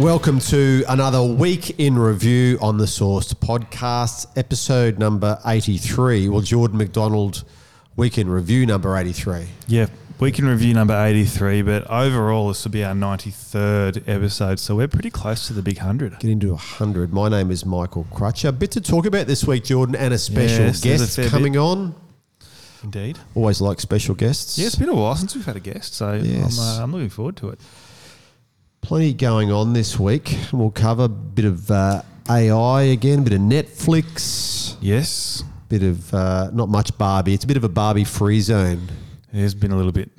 Welcome to another week in review on the Sourced podcast, episode number 83. Well, Jordan McDonald, week in review number 83. Yeah, week in review number 83, but overall, this will be our 93rd episode, so we're pretty close to the big 100. Getting to 100. My name is Michael Crutcher. A bit to talk about this week, Jordan, and a special Yes, a guest fair coming bit. on. Indeed. Always like special guests. Yeah, it's been a while since we've had a guest, so Yes. I'm, uh, I'm looking forward to it. Plenty going on this week. We'll cover a bit of uh, AI again, a bit of Netflix, Yes, bit of uh, not much Barbie. It's a bit of a Barbie free zone. there's been a little bit,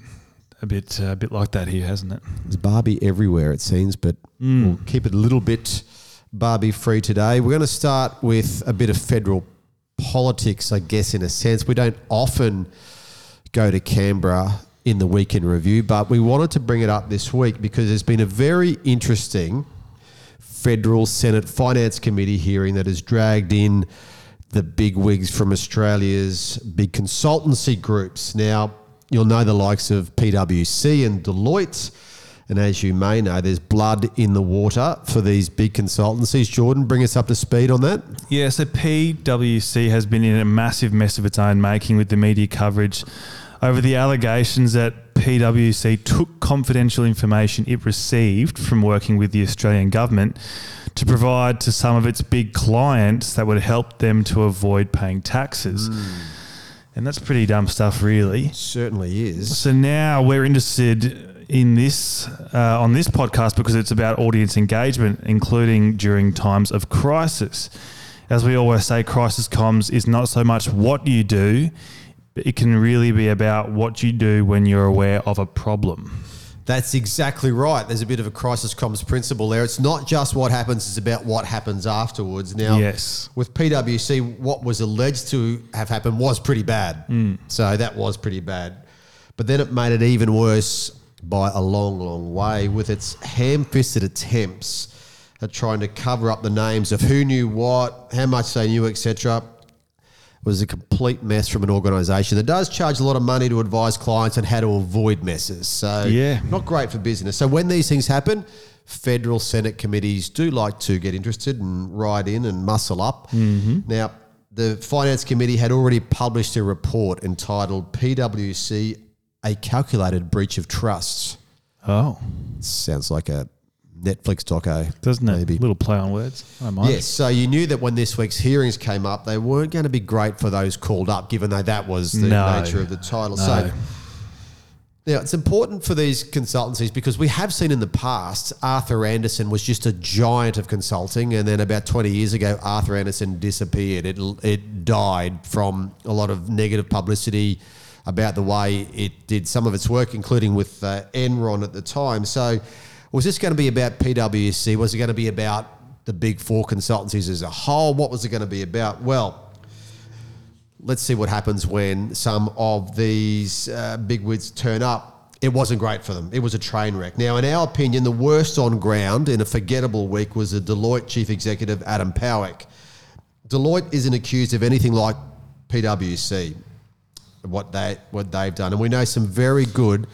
a bit, uh, a bit like that here, hasn't it? There's Barbie everywhere, it seems, but we'll keep it a little bit Barbie free today. We're going to start with a bit of federal politics, I guess, in a sense. We don't often go to Canberra in the week in review, but we wanted to bring it up this week because there's been a very interesting federal Senate Finance Committee hearing that has dragged in the big wigs from Australia's big consultancy groups. Now, you'll know the likes of PwC and Deloitte. And as you may know, there's blood in the water for these big consultancies. Jordan, bring us up to speed on that. Yeah, so PwC has been in a massive mess of its own making with the media coverage over the allegations that PwC took confidential information it received from working with the Australian government to provide to some of its big clients that would help them to avoid paying taxes. And that's pretty dumb stuff, really. Certainly is. So now we're interested in this uh, on this podcast because it's about audience engagement, including during times of crisis. As we always say, crisis comms is not so much what you do, it can really be about what you do when you're aware of a problem. That's exactly right. There's a bit of a crisis comms principle there. It's not just what happens, it's about what happens afterwards. Now, Yes. with PwC, what was alleged to have happened was pretty bad. Mm. So that was pretty bad. But then it made it even worse by a long, long way with its ham fisted attempts at trying to cover up the names of who knew what, how much they knew, etc was a complete mess from an organisation that does charge a lot of money to advise clients on how to avoid messes. So, Yeah. not great for business. So, when these things happen, federal Senate committees do like to get interested and ride in and muscle up. Mm-hmm. Now, the Finance Committee had already published a report entitled PwC A Calculated Breach of Trust. Oh, Sounds like a Netflix doco, doesn't it? Maybe. A little play on words. Yes, so you knew that when this week's hearings came up, they weren't going to be great for those called up, given that that was the No. nature of the title. No. So now it's important for these consultancies because we have seen in the past Arthur Andersen was just a giant of consulting, and then about twenty years ago, Arthur Andersen disappeared. It it died from a lot of negative publicity about the way it did some of its work, including with uh, Enron at the time. So was this going to be about PwC? Was it going to be about the big four consultancies as a whole? What was it going to be about? Well, let's see what happens when some of these uh, bigwigs turn up. It wasn't great for them. It was a train wreck. Now, in our opinion, the worst on ground in a forgettable week was the Deloitte chief executive, Adam Powick. Deloitte isn't accused of anything like PwC, what, they, what they've done. And we know some very good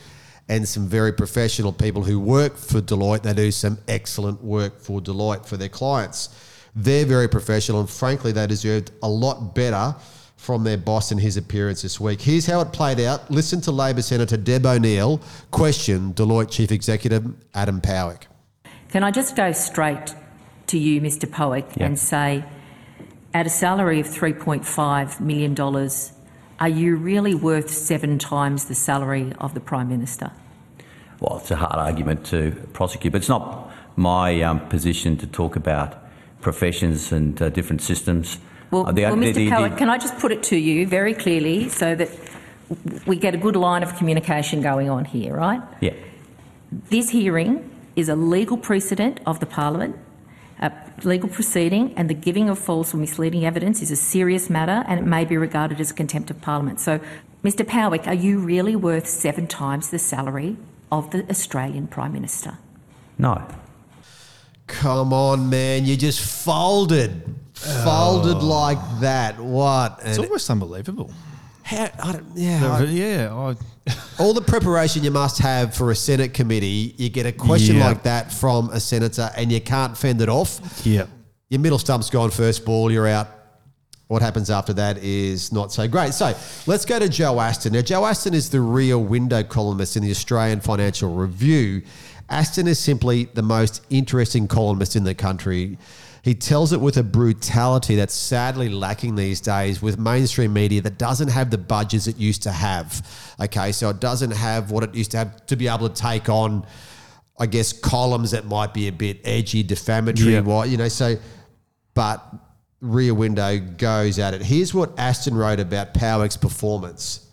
and some very professional people who work for Deloitte. They do some excellent work for Deloitte for their clients. They're very professional, and frankly, they deserved a lot better from their boss in his appearance this week. Here's how it played out. Listen to Labor Senator Deb O'Neill question Deloitte Chief Executive Adam Powick. Can I just go straight to you, Mr. Powick, Yeah. and say, at a salary of $3.5 million, are you really worth seven times the salary of the Prime Minister? Well, it's a hard argument to prosecute, but it's not my um, position to talk about professions and uh, different systems. Well, Uh, the- well Mr. the- the- can I just put it to you very clearly so that we get a good line of communication going on here, right? Yeah. This hearing is a legal precedent of the Parliament, a legal proceeding, and the giving of false or misleading evidence is a serious matter and it may be regarded as contempt of Parliament. So, Mr. Powick, are you really worth seven times the salary of the Australian Prime Minister? No. Come on, man. You just folded. Folded oh. like that. What? It's And almost unbelievable. How, I don't, yeah. I- yeah, I, all the preparation you must have for a Senate committee, you get a question Yeah. like that from a senator and you can't fend it off. Yep. Your middle stump's gone first ball, you're out. What happens after that is not so great. So let's go to Joe Aston. Now, Joe Aston is the Rear Window columnist in the Australian Financial Review. Aston is simply the most interesting columnist in the country. He tells it with a brutality that's sadly lacking these days with mainstream media that doesn't have the budgets it used to have. Okay, so it doesn't have what it used to have to be able to take on, I guess, columns that might be a bit edgy, defamatory, Yeah. what you know. So, but Rear Window goes at it. Here's what Aston wrote about Powick's performance.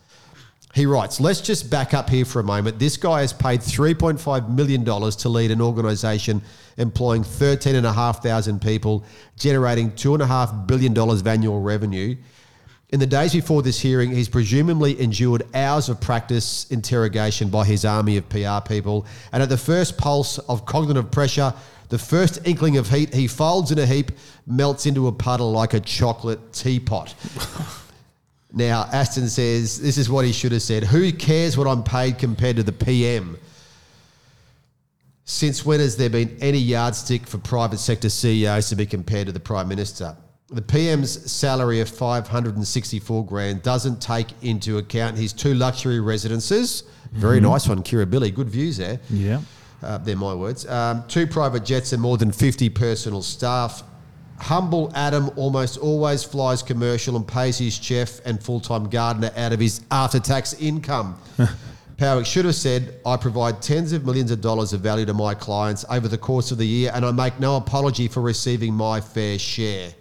He writes, let's just back up here for a moment. This guy has paid $3.5 million to lead an organisation employing 13,500 people, generating $2.5 billion of annual revenue. In the days before this hearing, he's presumably endured hours of practice interrogation by his army of PR people. And at the first pulse of cognitive pressure, the first inkling of heat, he folds in a heap, melts into a puddle like a chocolate teapot. Now, Aston says this is what he should have said. Who cares what I'm paid compared to the PM? Since when has there been any yardstick for private sector CEOs to be compared to the Prime Minister? The PM's salary of 564 grand doesn't take into account his two luxury residences. Very nice one, Kirribilli. Good views there. Yeah. Uh, they're my words. Um, two private jets and more than 50 personal staff. Humble Adam almost always flies commercial and pays his chef and full time gardener out of his after tax income. Powick should have said, I provide tens of millions of dollars of value to my clients over the course of the year, and I make no apology for receiving my fair share.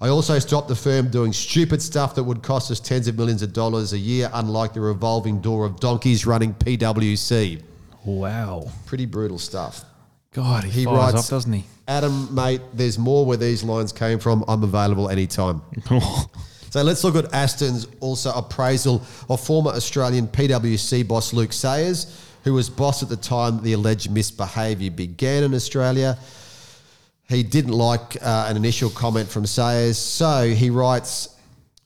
I also stopped the firm doing stupid stuff that would cost us tens of millions of dollars a year, unlike the revolving door of donkeys running PwC. Wow. Pretty brutal stuff. God, he, He fires writes- up, doesn't he? Adam, mate, there's more where these lines came from. I'm available anytime. So let's look at Aston's also appraisal of former Australian PwC boss Luke Sayers, who was boss at the time the alleged misbehaviour began in Australia. He didn't like uh, an initial comment from Sayers, so he writes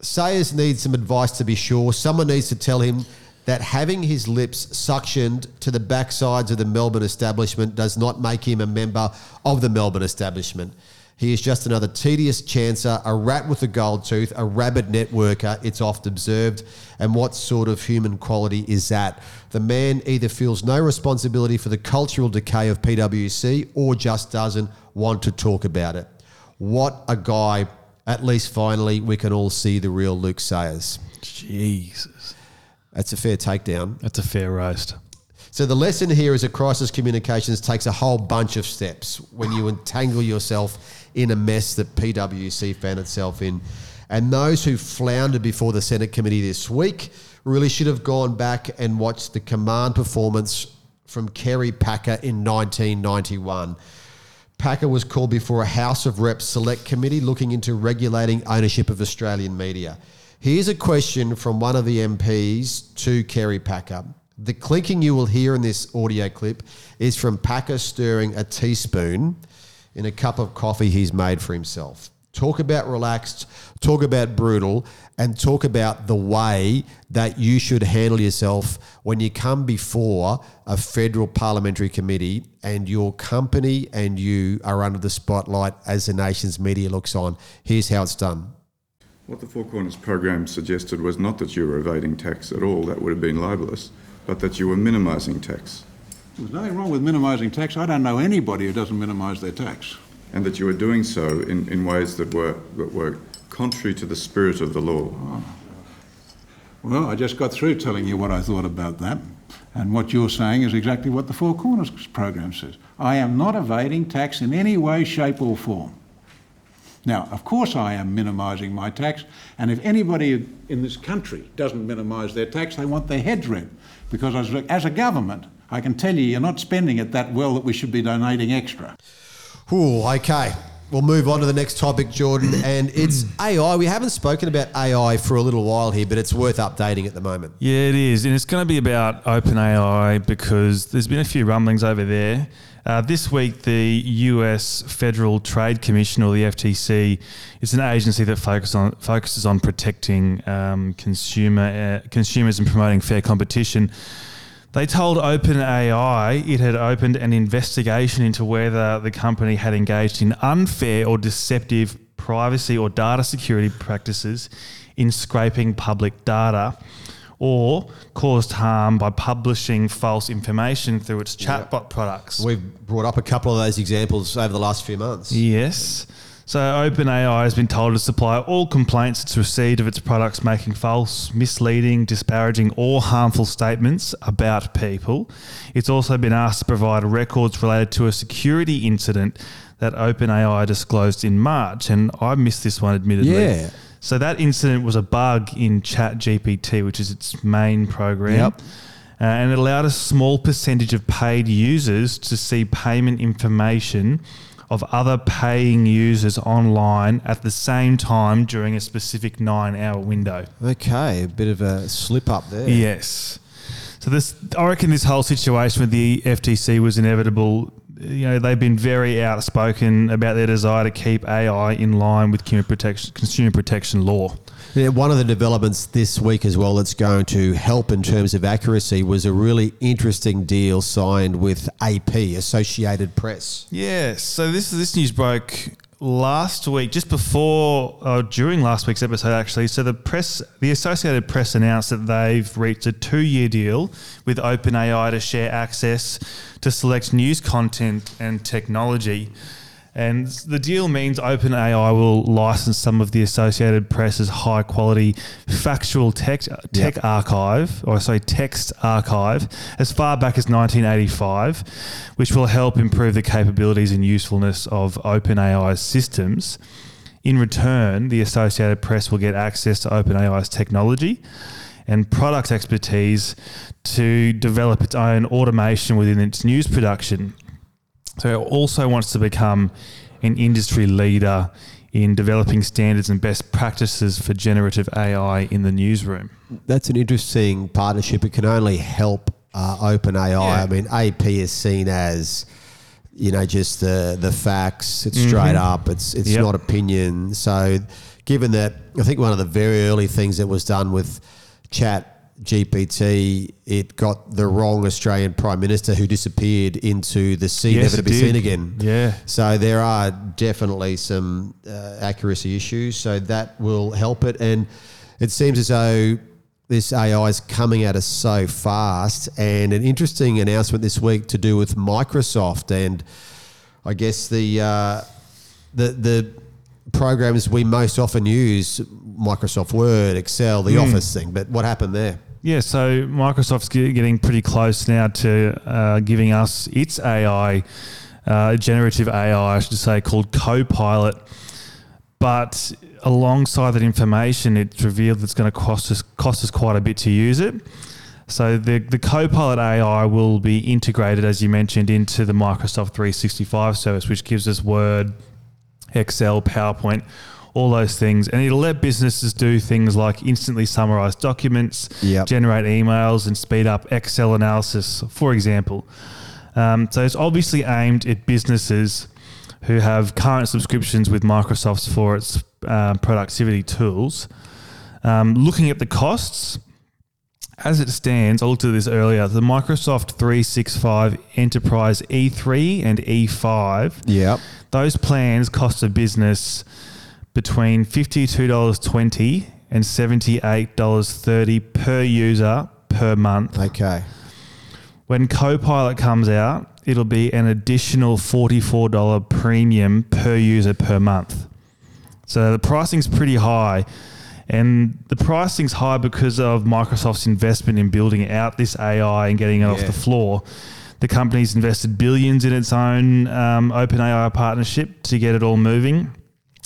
Sayers needs some advice to be sure. Someone needs to tell him that having his lips suctioned to the backsides of the Melbourne establishment does not make him a member of the Melbourne establishment. He is just another tedious chancer, a rat with a gold tooth, a rabid networker, it's oft observed. And what sort of human quality is that? The man either feels no responsibility for the cultural decay of PwC or just doesn't want to talk about it. What a guy. At least finally, we can all see the real Luke Sayers. Jesus. That's a fair takedown. That's a fair roast. So the lesson here is that crisis communications takes a whole bunch of steps when you entangle yourself in a mess that PwC found itself in. And those who floundered before the Senate committee this week really should have gone back and watched the command performance from Kerry Packer in 1991. Packer was called before a House of Reps select committee looking into regulating ownership of Australian media. Here's a question from one of the MPs to Kerry Packer. The clinking you will hear in this audio clip is from Packer stirring a teaspoon in a cup of coffee he's made for himself. Talk about relaxed, talk about brutal, and talk about the way that you should handle yourself when you come before a federal parliamentary committee and your company and you are under the spotlight as the nation's media looks on. Here's how it's done. What the Four Corners program suggested was not that you were evading tax at all, that would have been libelous, but that you were minimising tax, There's nothing wrong with minimising tax. I don't know anybody who doesn't minimise their tax. and that you were doing so in, in ways that were, that were contrary to the spirit of the law. Ah. Well, I just got through telling you what I thought about that. And what you're saying is exactly what the Four Corners program says. I am not evading tax in any way, shape, or form. Now, of course, I am minimising my tax, and if anybody in this country doesn't minimise their tax, they want their heads read. Because as a, as a government, I can tell you, you're not spending it that well that we should be donating extra. Ooh, okay. We'll move on to the next topic, Jordan, and it's AI. We haven't spoken about AI for a little while here, but it's worth updating at the moment. Yeah, it is. And it's going to be about OpenAI because there's been a few rumblings over there. Uh, this week, the US Federal Trade Commission, or the FTC, is an agency that focus on, focuses on protecting um, consumer uh, consumers and promoting fair competition. They told OpenAI it had opened an investigation into whether the company had engaged in unfair or deceptive privacy or data security practices in scraping public data or caused harm by publishing false information through its chatbot products. We've brought up a couple of those examples over the last few months. Yes. So OpenAI has been told to supply all complaints it's received of its products making false, misleading, disparaging, or harmful statements about people. It's also been asked to provide records related to a security incident that OpenAI disclosed in March, and I missed this one admittedly. Yeah. So that incident was a bug in ChatGPT, which is its main program. Yep. Uh, and it allowed a small percentage of paid users to see payment information of other paying users online at the same time during a specific nine hour window. Okay, a bit of a slip up there. Yes. So this, I reckon, this whole situation with the FTC was inevitable. You know, they've been very outspoken about their desire to keep AI in line with consumer protection, consumer protection law. Yeah, one of the developments this week as well that's going to help in terms of accuracy was a really interesting deal signed with AP, Associated Press. Yeah, So this this news broke last week, just before, uh, during last week's episode, actually. So the press, the Associated Press announced that they've reached a two-year deal with OpenAI to share access to select news content and technology. And the deal means OpenAI will license some of the Associated Press's high quality factual text, tech Yep. archive, or sorry, text archive, as far back as 1985, which will help improve the capabilities and usefulness of OpenAI's systems. In return, the Associated Press will get access to OpenAI's technology and product expertise to develop its own automation within its news production. So it also wants to become an industry leader in developing standards and best practices for generative AI in the newsroom. That's an interesting partnership. It can only help uh, OpenAI. Yeah. I mean, AP is seen as, you know, just the the facts. It's straight up. It's it's Yep. not opinion. So, given that, I think one of the very early things that was done with Chat GPT, it got the wrong Australian Prime Minister who disappeared into the sea, Yes, never to be did. seen again. Yeah. So there are definitely some uh, accuracy issues. So that will help it. And it seems as though this AI is coming at us so fast. And an interesting announcement this week to do with Microsoft and I guess the uh, the the programs we most often use, Microsoft Word, Excel, the Office thing. But what happened there? Yeah, so Microsoft's getting pretty close now to uh, giving us its AI, uh, generative AI, I should say, called Copilot. But alongside that information, it's revealed that it's going to cost us cost us quite a bit to use it. So the the Copilot AI will be integrated, as you mentioned, into the Microsoft 365 service, which gives us Word, Excel, PowerPoint, all those things. And it'll let businesses do things like instantly summarize documents, Yep. generate emails, and speed up Excel analysis, for example. Um, so it's obviously aimed at businesses who have current subscriptions with Microsoft for its uh, productivity tools. Um, looking at the costs, as it stands, I looked at this earlier. The Microsoft 365 Enterprise E3 and E5 Yep. those plans cost a business between $52.20 and $78.30 per user per month. Okay. When Copilot comes out, it'll be an additional $44 premium per user per month. So the pricing's pretty high. And the pricing's high because of Microsoft's investment in building out this AI and getting it off the floor. The company's invested billions in its own um, OpenAI partnership to get it all moving.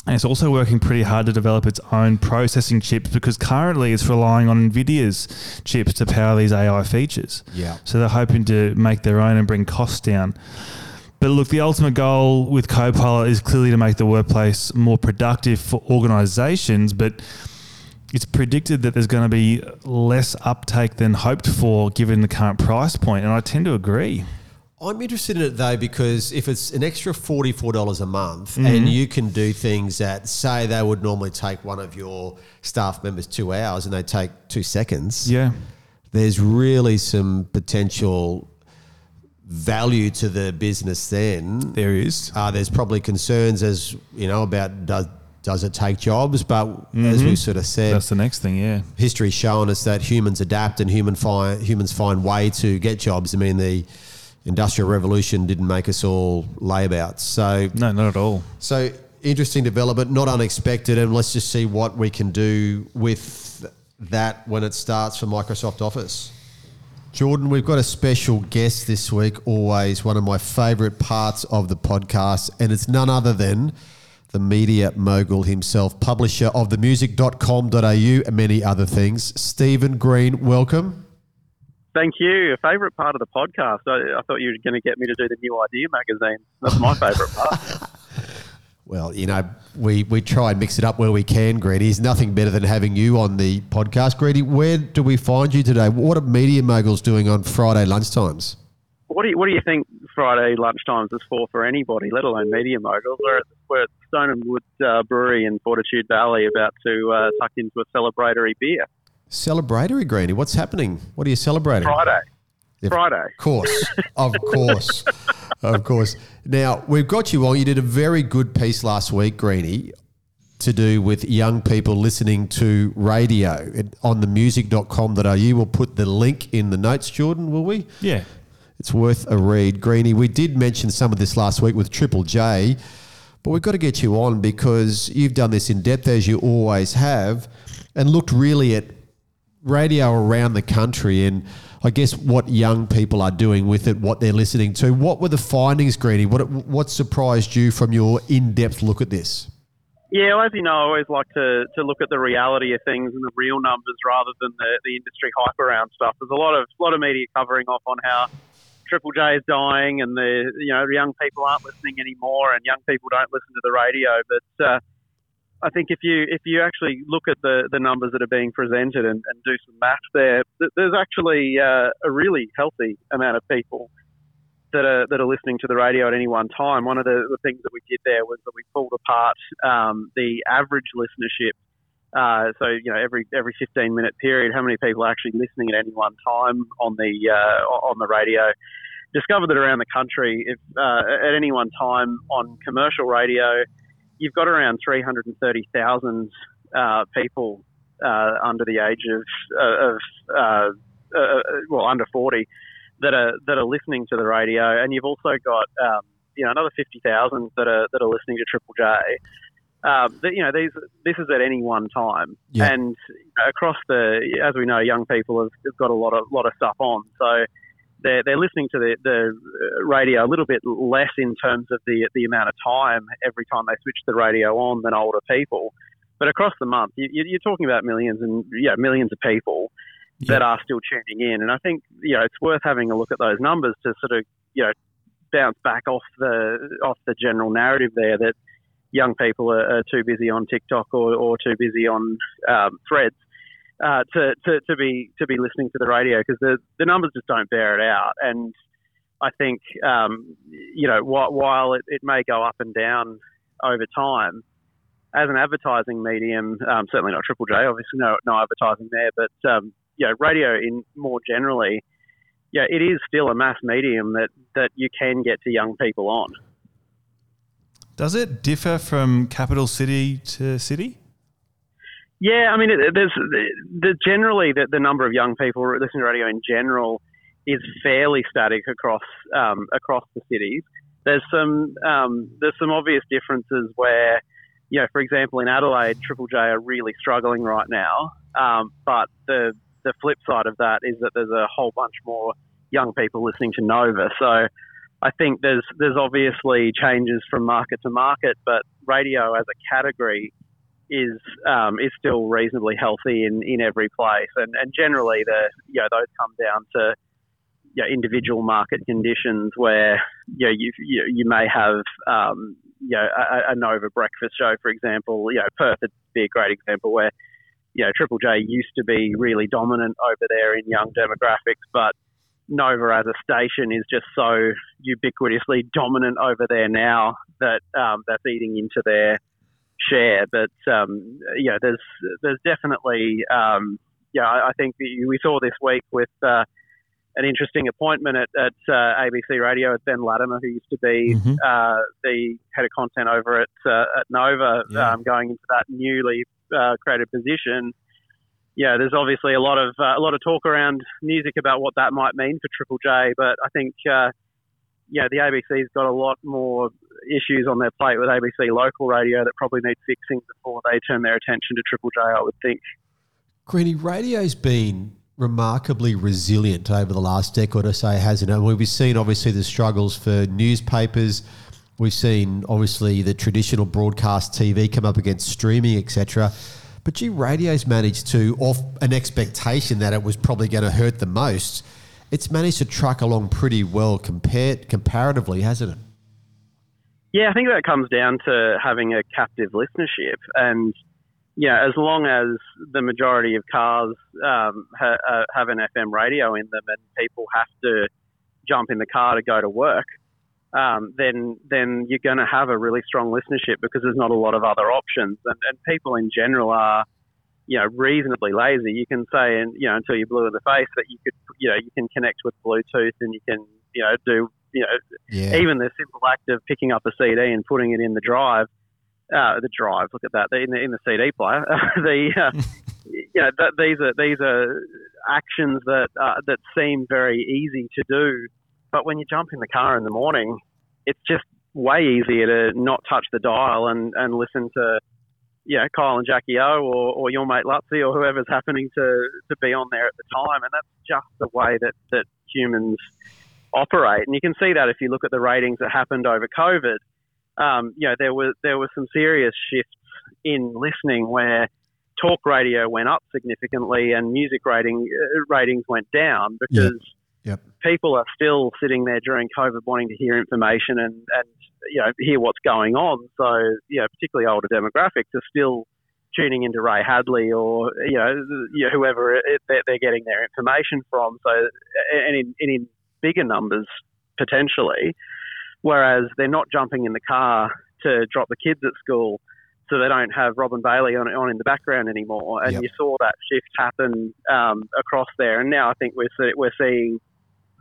And it's also working pretty hard to develop its own processing chips because currently it's relying on NVIDIA's chips to power these AI features. Yeah. So they're hoping to make their own and bring costs down. But look, the ultimate goal with Copilot is clearly to make the workplace more productive for organisations, but it's predicted that there's going to be less uptake than hoped for given the current price point, and I tend to agree. I'm interested in it though because if it's an extra forty-four dollars a month and you can do things that say they would normally take one of your staff members two hours and they take two seconds, Yeah. there's really some potential value to the business then. There is. Uh, there's probably concerns as you know about does does it take jobs, but as we sort of said, That's the next thing, yeah. history's shown us that humans adapt and human find humans find way to get jobs. I mean, the industrial revolution didn't make us all layabouts. So, No, not at all. so interesting development, not unexpected, and let's just see what we can do with that when it starts for Microsoft Office. Jordan, we've got a special guest this week, always one of my favourite parts of the podcast, and it's none other than the media mogul himself, publisher of themusic.com.au and many other things. Stephen Green, welcome. Thank you. A favourite part of the podcast. I, I thought you were going to get me to do the New Idea magazine. That's my favourite part. Well, you know, we, we try and mix it up where we can, Greeny. There's nothing better than having you on the podcast. Greeny, where do we find you today? What are Media Moguls doing on Friday lunchtimes? What do you What do you think Friday lunchtimes is for for anybody, let alone media moguls? We're at, we're at Stone and Wood uh, Brewery in Fortitude Valley, about to uh, tuck into a celebratory beer. Celebratory, Greeny. What's happening? What are you celebrating? Friday. Yep. Friday. Of course, of course, of course. Now we've got you on. You did a very good piece last week, Greeny, to do with young people listening to radio It- on the music.com.au. We'll put the link in the notes, Jordan, will we? Yeah. It's worth a read. Greeny, we did mention some of this last week with Triple J, but we've got to get you on because you've done this in depth as you always have and looked really at radio around the country and I guess what young people are doing with it, what they're listening to. What were the findings, Greeny? What, what surprised you from your in depth look at this? Yeah, as you know, I always like to, to look at the reality of things and the real numbers rather than the, the industry hype around stuff. There's a lot of lot of media covering off on how Triple J is dying and the you know young people aren't listening anymore and young people don't listen to the radio. But uh, I think if you if you actually look at the, the numbers that are being presented and, and do some maths there, th- there's actually uh, a really healthy amount of people that are that are listening to the radio at any one time. One of the, the things that we did there was that we pulled apart um, the average listenership. Uh, so you know every every 15 minute period, how many people are actually listening at any one time on the uh, on the radio? Discovered that around the country, if uh, at any one time on commercial radio, you've got around 330,000 uh, people uh, under the age of, uh, of uh, uh, well, under 40 that are that are listening to the radio, and you've also got um, you know another 50,000 that are that are listening to Triple J. Um, that, you know, these this is at any one time, Yeah. and across the, as we know, young people have, have got a lot of lot of stuff on, so they're, they're listening to the, the uh, radio a little bit less in terms of the the amount of time every time they switch the radio on than older people. But across the month, you, you- you're talking about millions and yeah, millions of people that are still tuning in. And I think you know it's worth having a look at those numbers to sort of you know bounce back off the off the general narrative there that young people are, are too busy on TikTok or, or too busy on um, Threads uh, to, to, to be to be listening to the radio because the the numbers just don't bear it out. And I think um, you know while, while it, it may go up and down over time. As an advertising medium, um, certainly not Triple J, obviously no, no advertising there, but um, you know, radio in more generally, yeah, it is still a mass medium that, that you can get to young people on. Does it differ from capital city to city? Yeah, I mean, it, there's the, generally the, the number of young people listening to radio in general is fairly static across um, across the cities. There's some um, there's some obvious differences where, you know, for example, in Adelaide, Triple J are really struggling right now. Um, but the the flip side of that is that there's a whole bunch more young people listening to Nova. So I think there's there's obviously changes from market to market, but radio as a category is um, is still reasonably healthy in, in every place, and, and generally the you know those come down to you know, individual market conditions where you know, you, you, you may have um, you know, a, a Nova breakfast show, for example. You know, Perth would be a great example where you know Triple J used to be really dominant over there in young demographics, but Nova as a station is just so ubiquitously dominant over there now that um, that's eating into their share. But um, yeah, there's there's definitely um, yeah, I think we saw this week with uh, an interesting appointment at, at uh, ABC Radio with Ben Latimer, who used to be mm-hmm. uh, the head of content over at uh, at Nova, yeah. um, going into that newly uh, created position. Yeah, there's obviously a lot of uh, a lot of talk around music about what that might mean for Triple J, but I think yeah, the ABC's got a lot more issues on their plate with ABC local radio that probably need fixing before they turn their attention to Triple J. I would think. Greeny, radio's been remarkably resilient over the last decade or so, hasn't it? We've seen obviously the struggles for newspapers. We've seen obviously the traditional broadcast TV come up against streaming, etc. But gee, radio's managed to, off an expectation that it was probably going to hurt the most, it's managed to truck along pretty well compared comparatively, hasn't it? Yeah, I think that comes down to having a captive listenership and yeah, as long as the majority of cars um, ha- uh, have an FM radio in them and people have to jump in the car to go to work, um, then then you're going to have a really strong listenership because there's not a lot of other options, and, and people in general are, you know, reasonably lazy. You can say, and you know, until you're blue in the face, that you could, you know, you can connect with Bluetooth and you can, you know, do, you know, yeah. even the simple act of picking up a CD and putting it in the drive uh, the drive. Look at that in the in the CD player. the uh, you know th- these are these are actions that uh, that seem very easy to do, but when you jump in the car in the morning, it's just way easier to not touch the dial and, and listen to you know Kyle and Jackie O or, or your mate Lutzy or whoever's happening to, to be on there at the time, and that's just the way that that humans operate. And you can see that if you look at the ratings that happened over COVID um, you know, there was there were some serious shifts in listening where talk radio went up significantly and music rating uh, ratings went down because yep. Yep. people are still sitting there during COVID wanting to hear information and, and you know hear what's going on. So you know, particularly older demographics are still tuning into Ray Hadley or you know, you know whoever it, they're getting their information from. So and in, and in bigger numbers potentially whereas they're not jumping in the car to drop the kids at school, so they don't have Robin Bailey on, on in the background anymore. And yep. you saw that shift happen um, across there, and now I think we're we're seeing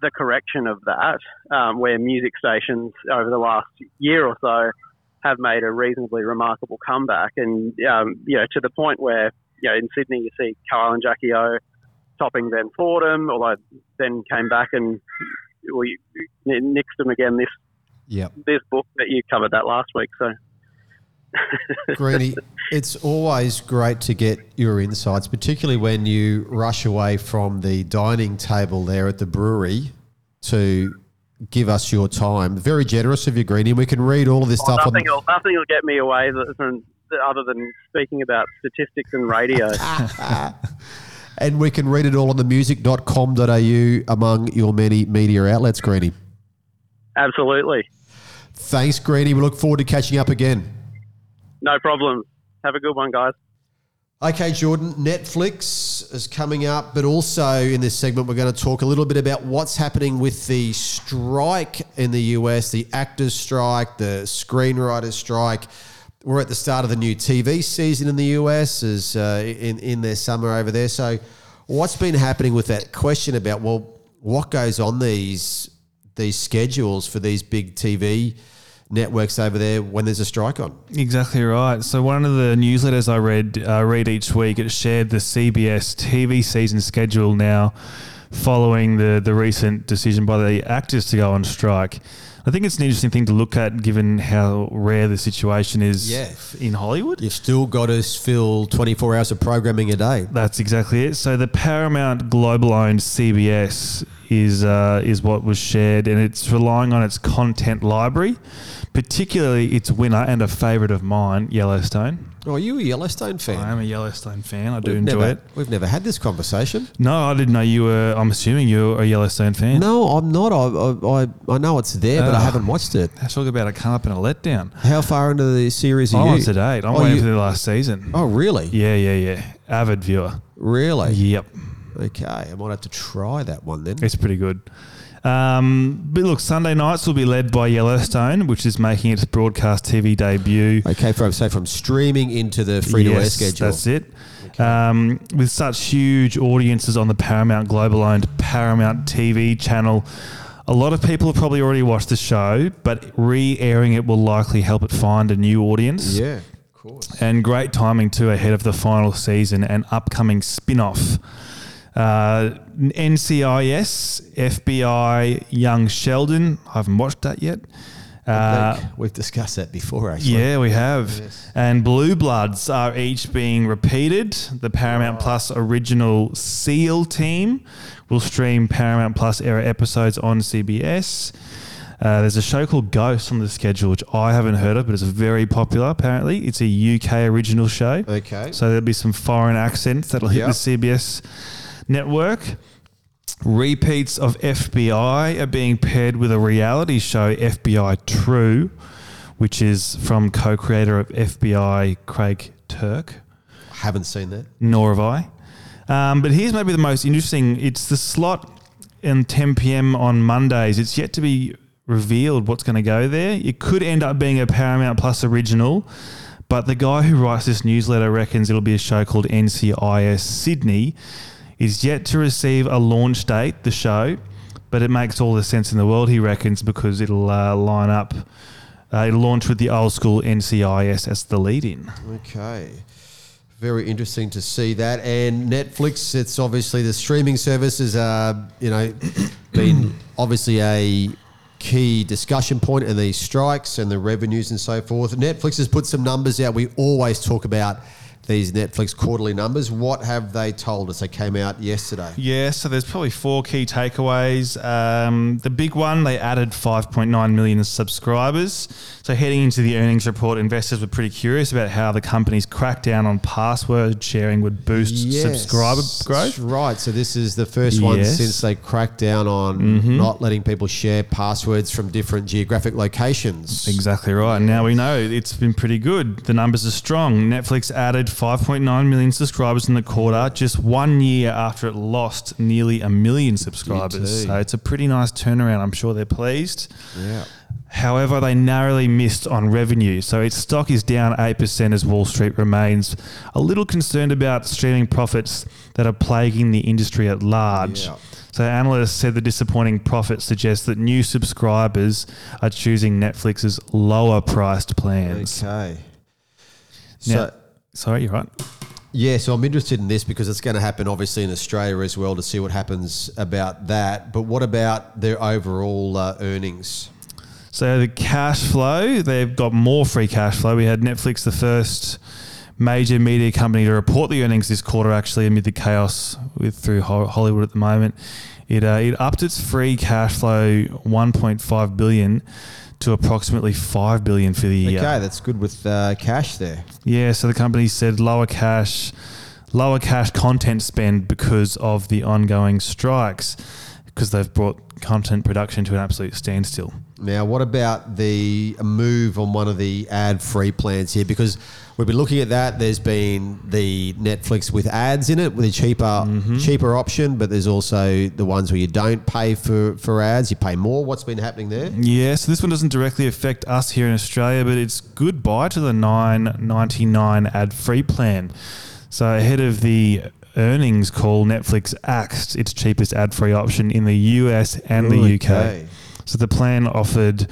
the correction of that, um, where music stations over the last year or so have made a reasonably remarkable comeback, and um, you know to the point where you know in Sydney you see Kyle and Jackie O topping Ben Fordham, although then came back and we nixed them again this yeah. This book that you covered that last week. So. Greeny, it's always great to get your insights, particularly when you rush away from the dining table there at the brewery to give us your time. Very generous of you, Greeny. We can read all of this well, stuff. Nothing, on... will, nothing will get me away from, other than speaking about statistics and radio. and we can read it all on the music.com.au among your many media outlets, Greeny. Absolutely. Thanks, Greeny. We look forward to catching up again. No problem. Have a good one, guys. Okay, Jordan, Netflix is coming up, but also in this segment, we're going to talk a little bit about what's happening with the strike in the US, the actors' strike, the screenwriters' strike. We're at the start of the new TV season in the US, is uh, in in their summer over there. So, what's been happening with that question about well, what goes on these these schedules for these big TV networks over there when there's a strike on. Exactly right. So one of the newsletters I read uh, read each week it shared the CBS TV season schedule now, following the the recent decision by the actors to go on strike. I think it's an interesting thing to look at, given how rare the situation is yeah. in Hollywood. You've still got to fill 24 hours of programming a day. That's exactly it. So the Paramount global owned CBS is uh, is what was shared, and it's relying on its content library particularly its winner and a favourite of mine, Yellowstone. Oh, are you a Yellowstone fan? I am a Yellowstone fan. I do We've enjoy never, it. We've never had this conversation. No, I didn't know you were. I'm assuming you're a Yellowstone fan. No, I'm not. I, I, I know it's there, but I Ah. haven't watched it. Let's talk about a come up and a letdown. How far into the series are I'm you? on to date. I'm Oh, waiting you- for the last season. Oh, really? Yeah, yeah, yeah. Avid viewer. Really? Yep. Okay, I might have to try that one then. It's pretty good. Um, but look, Sunday nights will be led by Yellowstone, which is making its broadcast TV debut. Okay, from so from streaming into the free to air Yes, schedule. That's it. Um, with such huge audiences on the Paramount Global owned Paramount TV channel, a lot of people have probably already watched the show, but re airing it will likely help it find a new audience. Yeah, of course. And great timing too ahead of the final season and upcoming spin off. Uh, NCIS, FBI, Young Sheldon. I haven't watched that yet. Uh, We've discussed that before, actually. yeah, we have. And Blue Bloods are each being repeated. The Paramount Plus original SEAL team will stream Paramount Plus era episodes on CBS. Uh, there's a show called Ghost on the schedule, which I haven't heard of, but it's very popular apparently. It's a UK original show. Okay. So there'll be some foreign accents that'll hit Yep. the CBS network. Repeats of FBI are being paired with a reality show, FBI True, which is from co creator of FBI, Craig Turk. Haven't seen that. Nor have I. Um, but here's maybe the most interesting it's the slot in 10 p.m. on Mondays. It's yet to be revealed what's going to go there. It could end up being a Paramount Plus original. But the guy who writes this newsletter reckons it'll be a show called NCIS Sydney. Is yet to receive a launch date, the show, but it makes all the sense in the world, he reckons, because it'll uh, line up, uh, it'll launch with the old school NCIS as the lead in. Okay. Very interesting to see that. And Netflix, it's obviously the streaming services are, you know, been obviously a key discussion point in these strikes and the revenues and so forth. Netflix has put some numbers out. We always talk about these Netflix quarterly numbers. What have they told us? They came out yesterday. Yeah, so there's probably four key takeaways. Um, the big one, they added 5.9 million subscribers. So heading into the earnings report, investors were pretty curious about how the company's crackdown on password sharing would boost subscriber growth. That's right. So this is the first one Yes. since they cracked down on not letting people share passwords from different geographic locations. Exactly right. And now we know it's been pretty good. The numbers are strong. Netflix added 5.9 million subscribers in the quarter, just one year after it lost nearly a million subscribers. So it's a pretty nice turnaround. I'm sure they're pleased. Yeah. However, they narrowly missed on revenue. So its stock is down 8% as Wall Street remains a little concerned about streaming profits that are plaguing the industry at large. Yeah. So analysts said the disappointing profit suggests that new subscribers are choosing Netflix's lower priced plans. Okay. Now, So, sorry, you're right. yeah, so I'm interested in this because it's going to happen obviously in Australia as well to see what happens about that. But what about their overall uh, earnings? So the cash flow, they've got more free cash flow. We had Netflix, the first major media company to report the earnings this quarter, actually amid the chaos with through Hollywood at the moment. It uh, it upped its free cash flow 1.5 billion to approximately 5 billion for the year. Okay, that's good with uh, cash there. Yeah, so the company said lower cash, lower cash content spend because of the ongoing strikes, because they've brought content production to an absolute standstill. Now, what about the move on one of the ad-free plans here? Because we've been looking at that. There's been the Netflix with ads in it, with a cheaper Mm-hmm. cheaper option, but there's also the ones where you don't pay for, for ads, you pay more. What's been happening there? Yeah, so this one doesn't directly affect us here in Australia, but it's goodbye to the nine ninety nine ad free plan. So ahead of the earnings call, Netflix axed its cheapest ad free option in the US and the Okay. So the plan offered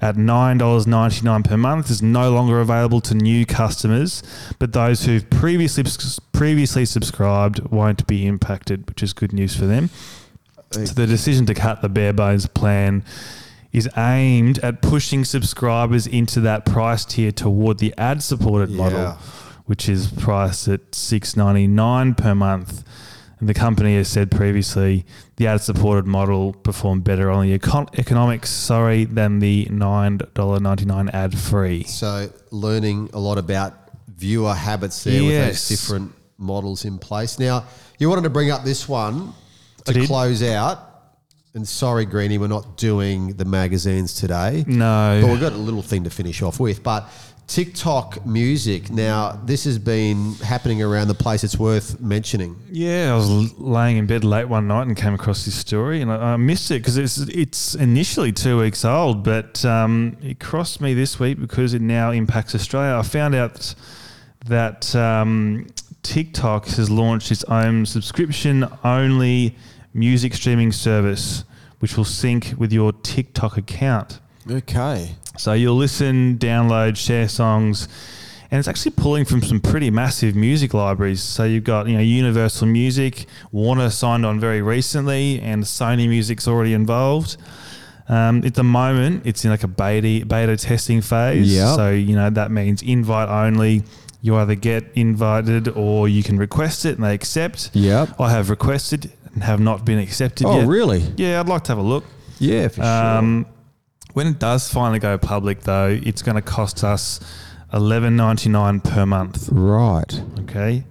at nine dollars ninety nine per month is no longer available to new customers, but those who've previously previously subscribed won't be impacted, which is good news for them. So the decision to cut the bare bones plan is aimed at pushing subscribers into that price tier toward the ad supported Yeah. model, which is priced at six ninety nine per month. And the company has said previously the ad supported model performed better on the econ- economics, sorry, than the $9.99 ad free. So learning a lot about viewer habits there with those different models in place. Now, you wanted to bring up this one to close out. And sorry, Greeny, we're not doing the magazines today. No. But we've got a little thing to finish off with. But TikTok music. Now, this has been happening around the place. It's worth mentioning. Yeah, I was laying in bed late one night and came across this story, and I, I missed it because it's it's initially two weeks old, but um, it crossed me this week because it now impacts Australia. I found out that um, TikTok has launched its own subscription-only music streaming service, which will sync with your TikTok account. Okay. So you'll listen, download, share songs, and it's actually pulling from some pretty massive music libraries. So you've got you know Universal Music, Warner signed on very recently, and Sony Music's already involved. Um, at the moment, it's in like a beta beta testing phase. Yep. So you know that means invite only. You either get invited or you can request it and they accept. Yep. I have requested and have not been accepted Oh, yet. really? Yeah, I'd like to have a look. Yeah, for Um, when it does finally go public, though, it's going to cost us eleven ninety nine per month. Right. Okay.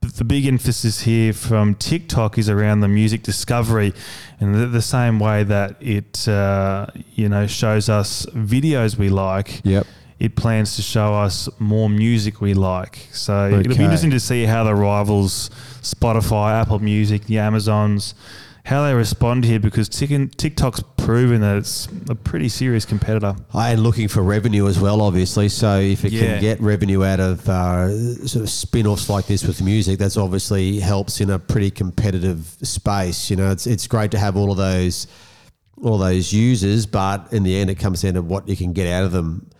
But the big emphasis here from TikTok is around the music discovery, and the, the same way that it, uh, you know, shows us videos we like. Yep. It plans to show us more music we like. So it'll be interesting to see how the rivals, Spotify, Apple Music, the Amazons, how they respond here because TikTok's proven that it's a pretty serious competitor. And looking for revenue as well, obviously. So if it Yeah. can get revenue out of uh, sort of spin-offs like this with music, that's obviously helps in a pretty competitive space. You know, it's it's great to have all of those all those users, but in the end, it comes down to what you can get out of them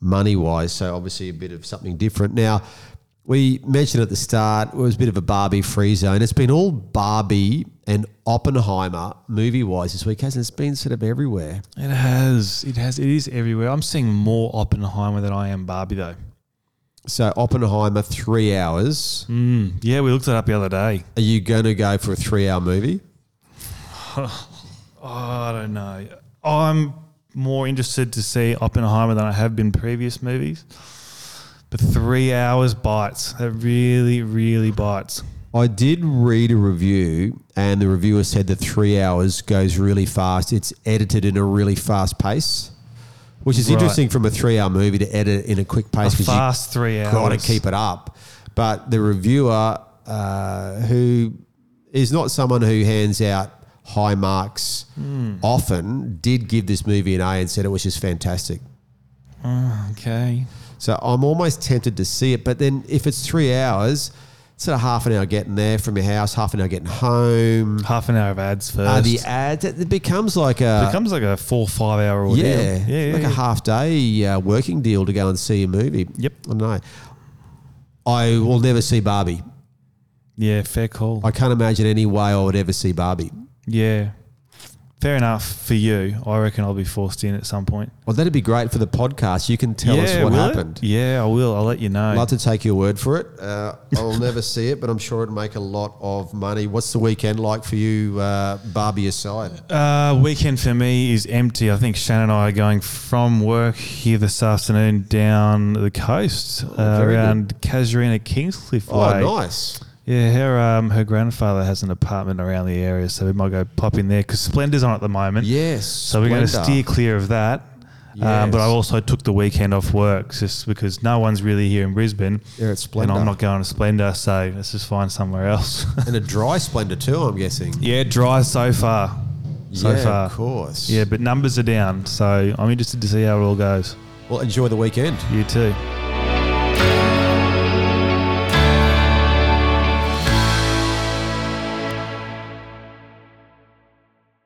money wise. So obviously, a bit of something different. Now, we mentioned at the start it was a bit of a Barbie free zone. It's been all Barbie and Oppenheimer movie wise this week, hasn't it? It's been sort of everywhere. It has, it has, it is everywhere. I'm seeing more Oppenheimer than I am Barbie though. So Oppenheimer, three hours. Mm, yeah, we looked it up the other day. Are you going to go for a three-hour movie? Oh, I don't know. I'm more interested to see Oppenheimer than I have been previous movies. But three hours bites. That really, really bites. I did read a review, and the reviewer said that three hours goes really fast. It's edited in a really fast pace, which is Right. interesting from a three-hour movie to edit in a quick pace A fast three you got to keep it up. But the reviewer, uh, who is not someone who hands out high marks Hmm. often, did give this movie an A and said it was just fantastic. Okay. So I'm almost tempted to see it, but then if it's three hours, sort of half an hour getting there from your house, half an hour getting home. Half an hour of ads first. Uh, the ads, it becomes like a it becomes like a four, five hour ordeal. yeah, yeah, like yeah. a half day uh, working deal to go and see a movie. Yep. I know. I will never see Barbie. Yeah, fair call. I can't imagine any way I would ever see Barbie. yeah. Fair enough for you. I reckon I'll be forced in at some point. Well, that'd be great for the podcast. You can tell us what will it? happened. Yeah, I will. I'll let you know. Love to take your word for it. Uh, I'll never see it, but I'm sure it'd make a lot of money. What's the weekend like for you, uh, Barbie aside? Uh, weekend for me is empty. I think Shannon and I are going from work here this afternoon down the coast uh, Oh, very around Casuarina Kingscliff Oh, way. nice. Yeah, her um, her grandfather has an apartment around the area, so we might go pop in there because Splendour's on at the moment. Yes. So we're going to Splendour. steer clear of that. Um, but I Yes. also took the weekend off work just because no one's really here in Brisbane. They're at And Splendour. I'm not going to Splendour, so let's just find somewhere else. And a dry Splendour too, I'm guessing. yeah, dry so far. So yeah, far. of course. Yeah, but numbers are down, so I'm interested to see how it all goes. Well, enjoy the weekend. You too.